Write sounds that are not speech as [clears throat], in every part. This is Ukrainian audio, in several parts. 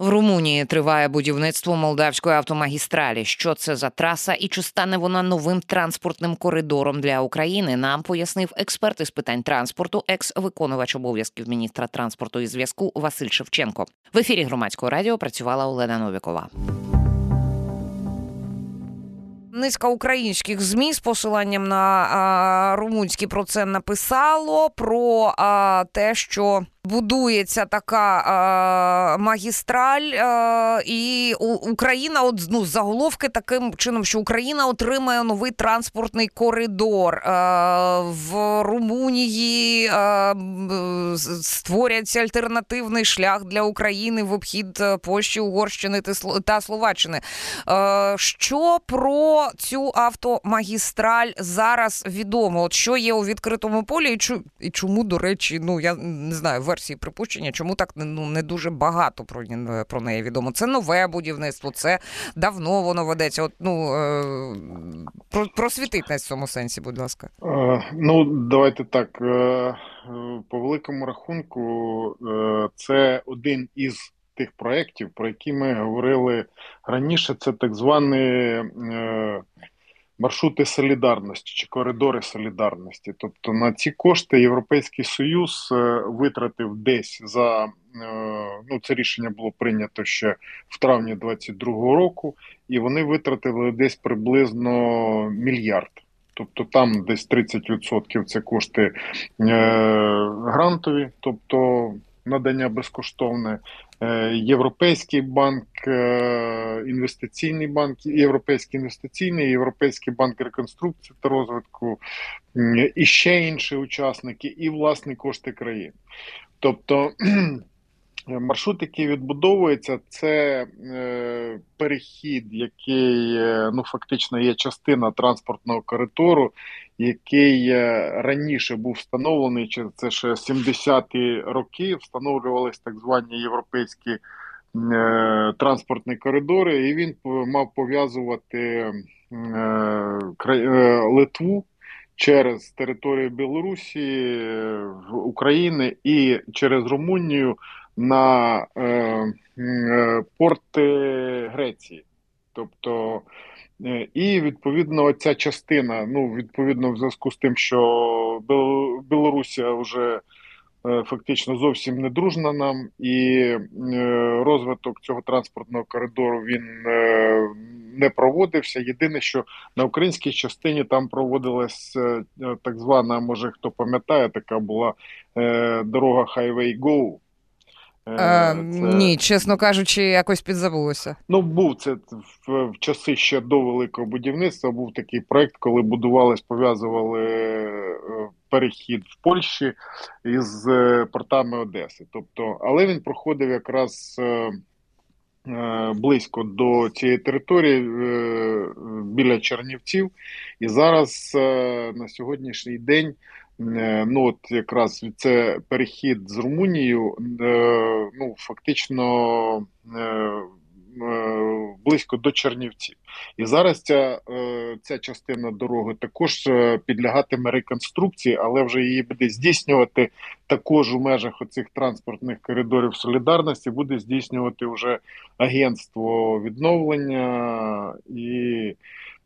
В Румунії триває будівництво молдавської автомагістралі. Що це за траса і чи стане вона новим транспортним коридором для України? Нам пояснив експерт із питань транспорту, екс-виконувач обов'язків міністра транспорту і зв'язку Василь Шевченко. В ефірі громадського радіо працювала Олена Новікова. Низка українських змі з посиланням на а, румунські про це написало про а, те, що будується така а, магістраль, а, і Україна, от ну заголовки таким чином, що Україна отримає новий транспортний коридор а, в Румунії. А, створяться альтернативний шлях для України в обхід Польщі, Угорщини та Словаччини. А, що про цю автомагістраль зараз відомо? От що є у відкритому полі, і чому, до речі, ну я не знаю версії припущення, чому так ну не дуже багато про про неї відомо? Це нове будівництво, це давно воно ведеться. От ну е, просвітить нас в цьому сенсі, будь ласка. Е, ну давайте так. Е, по великому рахунку, е, це один із тих проєктів, про які ми говорили раніше, це так звані е, маршрути солідарності чи коридори солідарності. Тобто на ці кошти Європейський Союз е, витратив десь за е, ну це рішення було прийнято ще в травні 2022 року, і вони витратили десь приблизно мільярд. Тобто там десь 30% це кошти е, грантові, тобто надання безкоштовне, Е, Європейський банк, е, інвестиційний банк, Європейський інвестиційний, Європейський банк реконструкції та розвитку, і ще інші учасники, і власні кошти країн. Тобто [clears throat] маршрут, який відбудовується, це е, перехід, який ну фактично є частина транспортного коридору, який е, раніше був встановлений, це ще 70-ті роки, встановлювалися так звані європейські е, транспортні коридори, і він мав пов'язувати е, Литву. Через територію Білорусі, України і через Румунію на порти Греції. Тобто і відповідно ця частина, ну відповідно, в зв'язку з тим, що Білорусія вже е, фактично зовсім не дружна нам, і е, розвиток цього транспортного коридору він не проводився. Єдине, що на українській частині там проводилась так звана, може хто пам'ятає, така була дорога Highway Go. Е, це... Ні, чесно кажучи, якось підзабулося. Ну, був це в, в часи ще до великого будівництва. Був такий проект, коли будувались, пов'язували е, перехід в Польщі із е, портами Одеси. Тобто, але він проходив якраз. Е, Близько до цієї території біля Чернівців, і зараз на сьогоднішній день Е, ну от якраз це перехід з Румунією, е, ну фактично е, близько до Чернівців. І зараз ця ця частина дороги також підлягатиме реконструкції, але вже її буде здійснювати також у межах оцих транспортних коридорів солідарності, буде здійснювати вже агентство відновлення і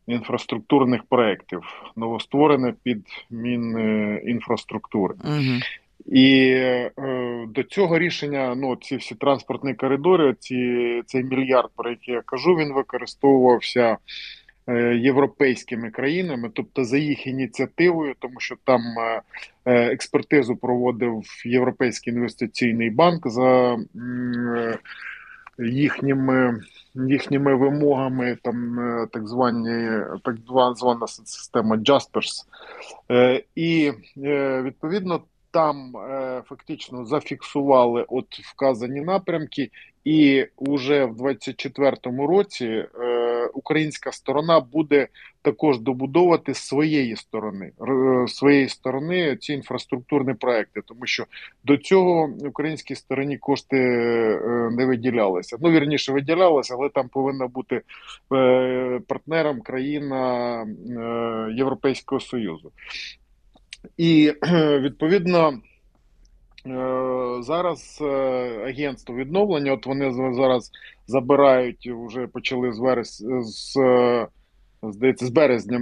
інфраструктурних проєктів, новостворене під Мінінфраструктури. Угу. І е, до цього рішення ну ці всі транспортні коридори, ці цей мільярд, про який я кажу, він використовувався е, європейськими країнами, тобто за їх ініціативою, тому що там е, е експертизу проводив Європейський інвестиційний банк за. Їхніми їхніми вимогами, там так звані так звана система Jaspers. І відповідно там фактично зафіксували от вказані напрямки, і вже в 24-му році українська сторона буде також добудовувати з своєї сторони своєї сторони ці інфраструктурні проекти, тому що до цього українській стороні кошти е, не виділялися. Ну вірніше виділялися, але там повинна бути е, партнером країна е, Європейського союзу, і [clears throat] відповідно. Зараз агентство відновлення, от вони зараз забирають, вже почали з вересня з здається, з березня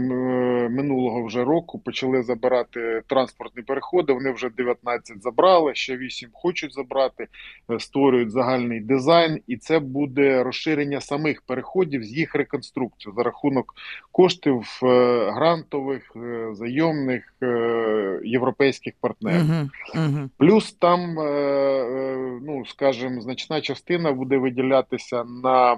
минулого вже року почали забирати транспортні переходи. Вони вже 19 забрали, ще 8 хочуть забрати, е, створюють загальний дизайн, і це буде розширення самих переходів з їх реконструкцією за рахунок коштів е, грантових, е, зайомних європейських партнерів. -huh. Uh. Плюс там, ну скажімо, значна частина буде виділятися на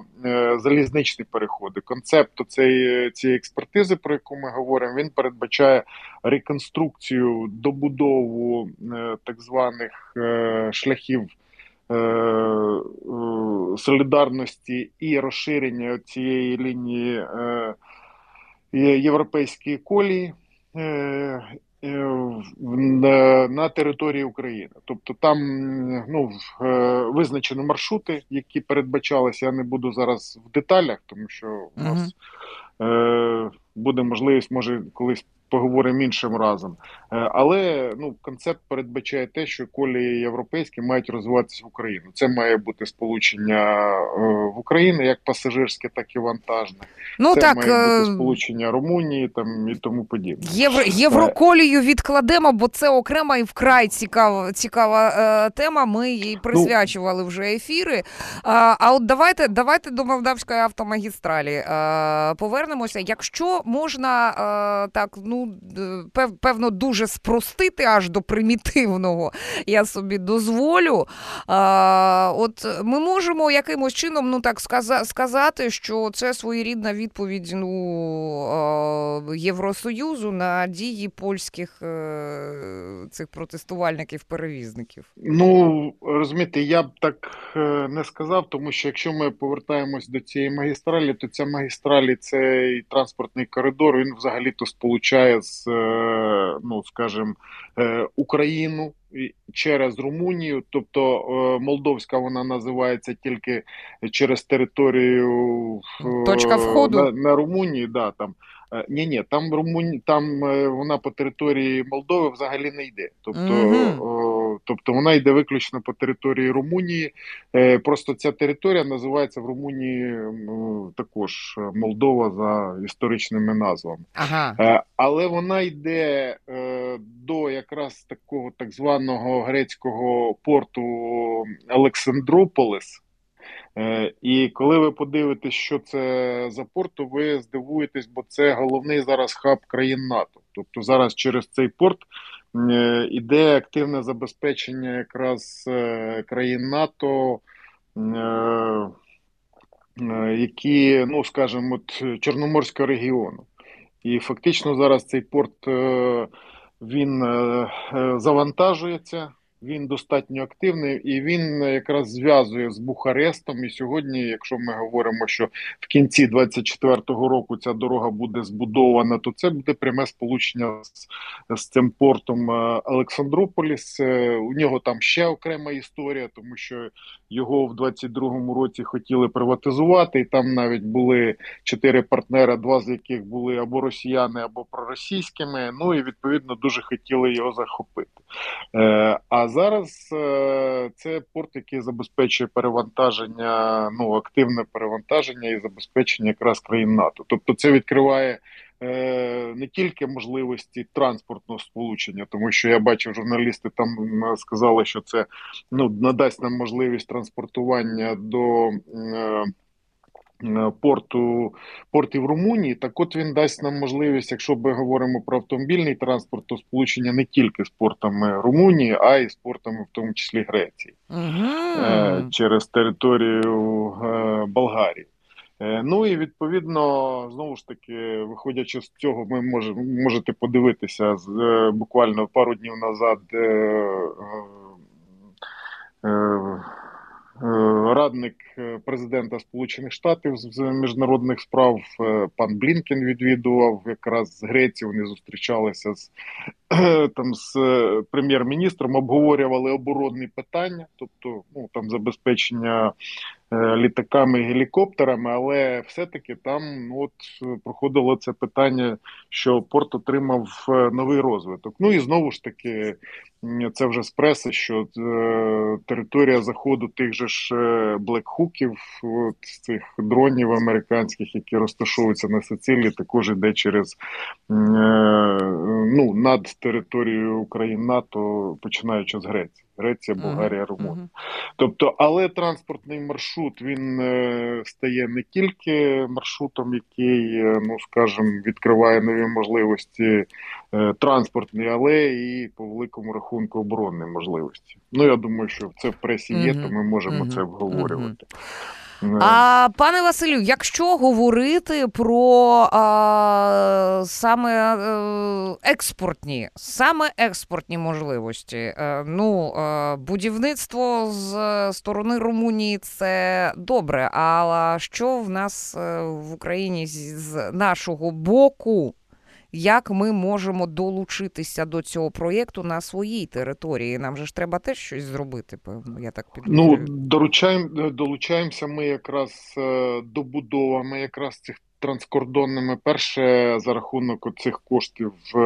залізничні переходи. Концепт цей цієї експертизи, про яку ми говоримо, він передбачає реконструкцію, добудову е, так званих е, шляхів. Е, солідарності і розширення цієї лінії європейської колії на території України, тобто там ну визначені маршрути, які передбачалися. Я не буду зараз в деталях, тому що у нас буде можливість, може колись поговоримо іншим разом. Е, але ну концепт передбачає те, що колії європейські мають розвиватися в Україну. Це має бути сполучення е, в Україні як пасажирське, так і вантажне. Ну Це так має бути сполучення Румунії там і тому подібне. Євро євроколію відкладемо, бо це окрема і вкрай цікава цікава е, тема. Ми їй ну, присвячували вже ефіри. А а от давайте давайте до Молдавської автомагістралі е, повернемося. Якщо можна е, так, ну певно, дуже спростити аж до примітивного, я собі дозволю. А, От ми можемо якимось чином ну так сказати, що це своєрідна відповідь ну, Євросоюзу на дії польських е, цих протестувальників-перевізників. Ну розумієте, я б так е, не сказав, тому що якщо ми повертаємось до цієї магістралі, то ця магістралі цей транспортний коридор він взагалі то сполучає через, з ну скажімо, е, Україну через Румунію, тобто е, Молдовська вона називається тільки через територію Точка входу на, на Румунії. Да, там ні, ні, там Румунія, там вона по території Молдови взагалі не йде. Тобто, угу. Тобто вона йде виключно по території Румунії. Просто ця територія називається в Румунії також Молдова за історичними назвами. Ага. Але вона йде до якраз такого так званого грецького порту Олександрополис. Е, і коли ви подивитесь, що це за порт, то ви здивуєтесь, бо це головний зараз хаб країн НАТО. Тобто зараз через цей порт е, іде активне забезпечення якраз е, країн НАТО, які, ну скажімо, от Чорноморського регіону. І фактично зараз цей порт він завантажується він достатньо активний і він якраз зв'язує з Бухарестом. І сьогодні, якщо ми говоримо, що в кінці 24-го року ця дорога буде збудована, то це буде пряме сполучення з, з цим портом е, Олександрополіс. Е, у нього там ще окрема історія, тому що його в 22-му році хотіли приватизувати, і там навіть були чотири партнери, два з яких були або росіяни, або проросійськими. Ну і відповідно дуже хотіли його захопити. Е, а зараз е, це порт, який забезпечує перевантаження, ну активне перевантаження і забезпечення якраз країн НАТО. Тобто, це відкриває. Е, не тільки можливості транспортного сполучення, тому що я бачив, журналісти там сказали, що це ну надасть нам можливість транспортування до е, порту портів Румунії. Так, от він дасть нам можливість, якщо ми говоримо про автомобільний транспорт, то сполучення не тільки з портами Румунії, а й з портами, в тому числі Греції, uh через територію е, Болгарії. Ну і відповідно, знову ж таки, виходячи з цього, ми можемо можете подивитися з буквально пару днів назад. Е, радник е, президента Сполучених Штатів з міжнародних справ е, пан Блінкен відвідував якраз з Греції. Вони зустрічалися з [clears throat] там з прем'єр-міністром, обговорювали оборонні питання, тобто ну там забезпечення літаками і гелікоптерами, але все-таки там ну, от проходило це питання, що порт отримав новий розвиток. Ну і знову ж таки, це вже з преси, що е, територія заходу тих же ж блекхуків, от, цих дронів американських, які розташовуються на Сицилії, також йде через е, ну, над територією України НАТО, починаючи з Греції. Греція, Болгарія, Румунія. Тобто, але транспортний маршрут він е, стає не тільки маршрутом, який, е, ну скажімо, відкриває нові можливості е, транспортні, але і по великому рахунку оборонні можливості. Ну я думаю, що це в пресі є, то ми можемо це обговорювати. А пане Василю, якщо говорити про а, саме е, експортні, саме експортні можливості, е, ну а, будівництво з сторони Румунії це добре. А що в нас е, в Україні з нашого боку? Як ми можемо долучитися до цього проєкту на своїй території. Нам же ж треба теж щось зробити. Я так підозрюю. Ну доручаємо долучаємося. Ми якраз е, добудовами якраз цих транскордонними. Перше за рахунок цих коштів, е,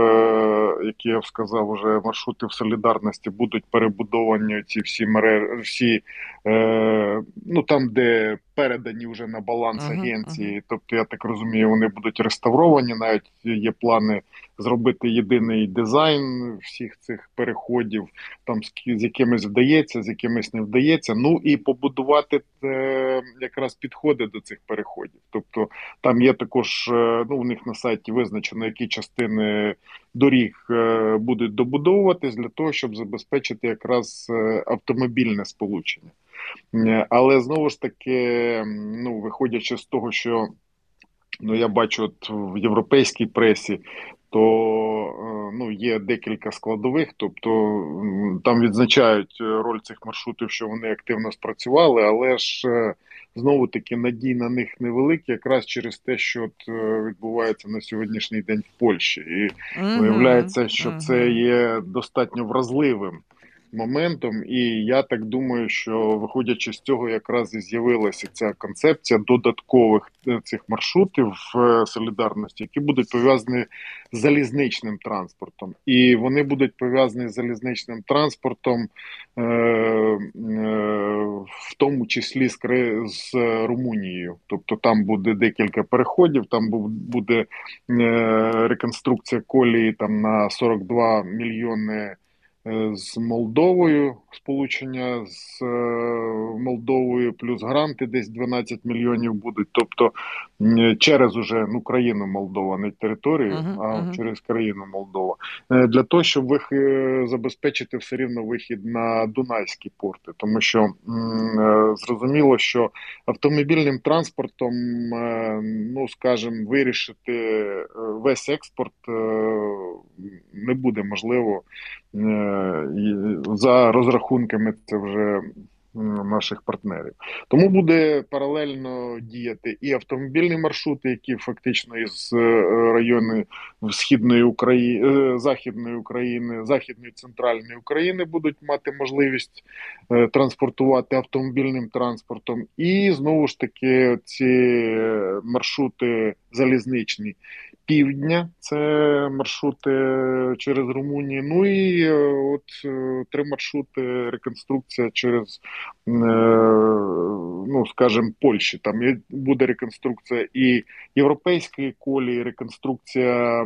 які я сказав, вже маршрути в солідарності будуть перебудовані. Ці всі мережі, всі е, ну там, де передані вже на баланс uh -huh, агенції. Uh -huh. Тобто, я так розумію, вони будуть реставровані. Навіть є плани зробити єдиний дизайн всіх цих переходів, там з якимись вдається, з якимись не вдається. Ну і побудувати е, якраз підходи до цих переходів. Тобто там є також е, ну у них на сайті визначено, які частини доріг е, будуть добудовуватись для того, щоб забезпечити якраз е, автомобільне сполучення. Е, але знову ж таки, ну виходячи з того, що ну я бачу от в європейській пресі, то е, ну є декілька складових, тобто там відзначають роль цих маршрутів, що вони активно спрацювали, але ж е, знову таки надій на них невеликі, якраз через те, що от відбувається на сьогоднішній день в Польщі, і виявляється, що це є достатньо вразливим моментом, і я так думаю, що виходячи з цього, якраз і з'явилася ця концепція додаткових е, цих маршрутів е, солідарності, які будуть пов'язані з залізничним транспортом, і вони будуть пов'язані з залізничним транспортом, е, е, в тому числі з, з Румунією. Тобто там буде декілька переходів, там буде е, реконструкція колії там на 42 мільйони. Е, з Молдовою, сполучення з е, Молдовою, плюс гранти десь 12 мільйонів будуть. Тобто через уже ну країну Молдова, не територію, uh -huh, а uh -huh. через країну Молдова, е, для того, щоб ви забезпечити все рівно вихід на Дунайські порти, тому що зрозуміло, що автомобільним транспортом, ну скажімо, вирішити весь експорт не буде можливо. За розрахунками це вже наших партнерів. Тому буде паралельно діяти і автомобільні маршрути, які фактично із е, району східної України, е, західної України, західної центральної України будуть мати можливість е, транспортувати автомобільним транспортом, і знову ж таки ці маршрути залізничні півдня, це маршрути через Румунію. Ну і е, от е, три маршрути реконструкція через, е, ну скажімо, Польщі. Там буде реконструкція і європейської колії, реконструкція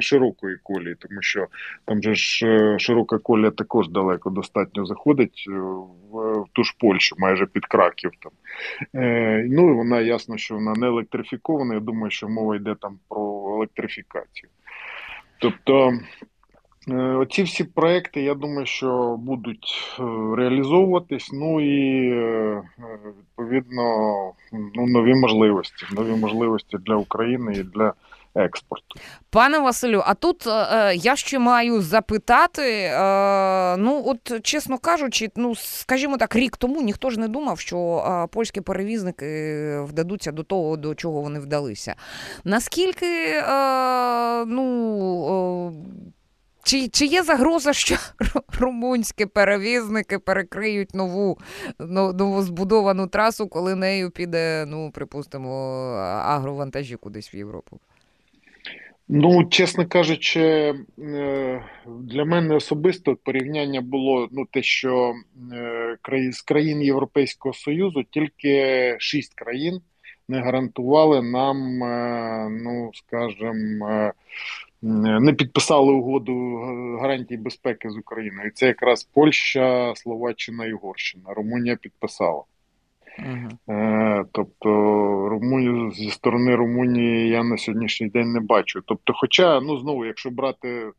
широкої колії, тому що там же ж широка колія також далеко достатньо заходить в ту ж Польщу, майже під Краків. Там. Ну і вона ясно, що вона не електрифікована. Я думаю, що мова йде там про електрифікацію. Тобто е, оці всі проекти, я думаю, що будуть е, реалізовуватись, ну і е, відповідно ну, нові можливості, нові можливості для України і для експорту. Пане Василю, а тут е, я ще маю запитати. Е, ну, от чесно кажучи, ну скажімо так, рік тому ніхто ж не думав, що е, польські перевізники вдадуться до того, до чого вони вдалися. Наскільки е, ну. Е, Чи чи є загроза, що [laughs] румунські перевізники перекриють нову новозбудовану трасу, коли нею піде, ну припустимо, агровантажі кудись в Європу? Ну, чесно кажучи, е, для мене особисто порівняння було ну те, що е, з країн Європейського Союзу тільки шість країн не гарантували нам, е, ну скажімо, не підписали угоду гарантій безпеки з Україною. Це якраз Польща, Словаччина Угорщина. Румунія підписала. Е, тобто Румунію зі сторони Румунії я на сьогоднішній день не бачу. Тобто, хоча, ну знову, якщо брати.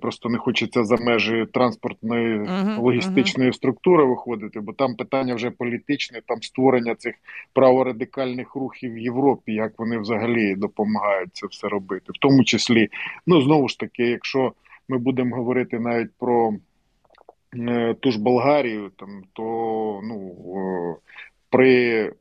Просто не хочеться за межі транспортної uh-huh, логістичної uh-huh. структури виходити, бо там питання вже політичне, там створення цих праворадикальних рухів в Європі, як вони взагалі допомагають це все робити, в тому числі, ну знову ж таки, якщо ми будемо говорити навіть про Е, ту ж Болгарію, там то ну при е,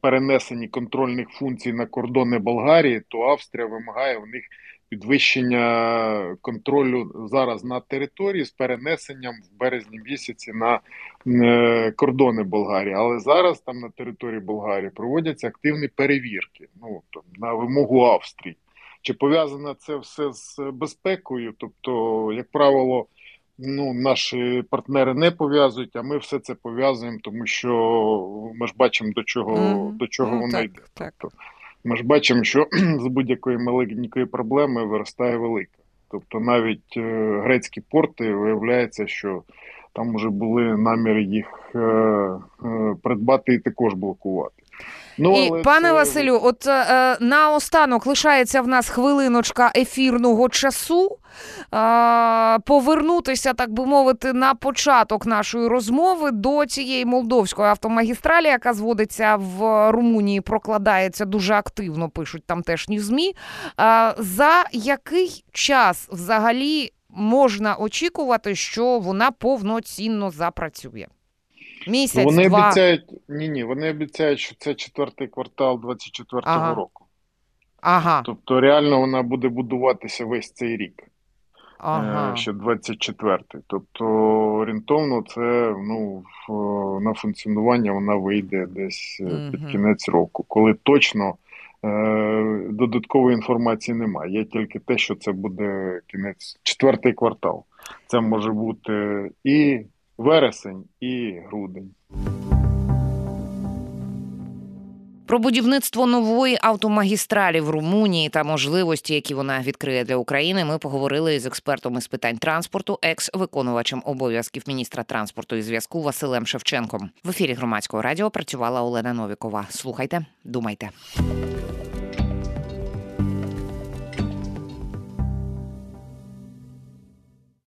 перенесенні контрольних функцій на кордони Болгарії, то Австрія вимагає в них підвищення контролю зараз на території з перенесенням в березні місяці на е, кордони Болгарії. Але зараз там на території Болгарії проводяться активні перевірки. Ну там на вимогу Австрії. Чи пов'язане це все з безпекою? Тобто, як правило ну, наші партнери не пов'язують, а ми все це пов'язуємо, тому що ми ж бачимо, до чого mm. до чого mm, воно так, йде. Так. Тобто, ми ж бачимо, що [clears throat] з будь-якої маленької проблеми виростає велика. Тобто навіть е, грецькі порти виявляється, що там вже були наміри їх е, е, придбати і також блокувати. Ну, І, Пане це... Василю, от е, наостанок лишається в нас хвилиночка ефірного часу. Е, повернутися, так би мовити, на початок нашої розмови до цієї молдовської автомагістралі, яка зводиться в Румунії, прокладається дуже активно, пишуть тамтешні ЗМІ. Е, за який час взагалі можна очікувати, що вона повноцінно запрацює? Місяць, Вони два. обіцяють ні, ні, вони обіцяють, що це четвертий квартал 24-го ага. року. Ага. Тобто, реально вона буде будуватися весь цей рік. Ага. Е, ще 24-й. Тобто орієнтовно, це ну на функціонування вона вийде десь угу. під кінець року, коли точно е, додаткової інформації немає. Є тільки те, що це буде кінець четвертий квартал. Це може бути і вересень і грудень. Про будівництво нової автомагістралі в Румунії та можливості, які вона відкриє для України, ми поговорили з експертом із питань транспорту, екс-виконувачем обов'язків міністра транспорту і зв'язку Василем Шевченком. В ефірі громадського радіо працювала Олена Новікова. Слухайте, думайте.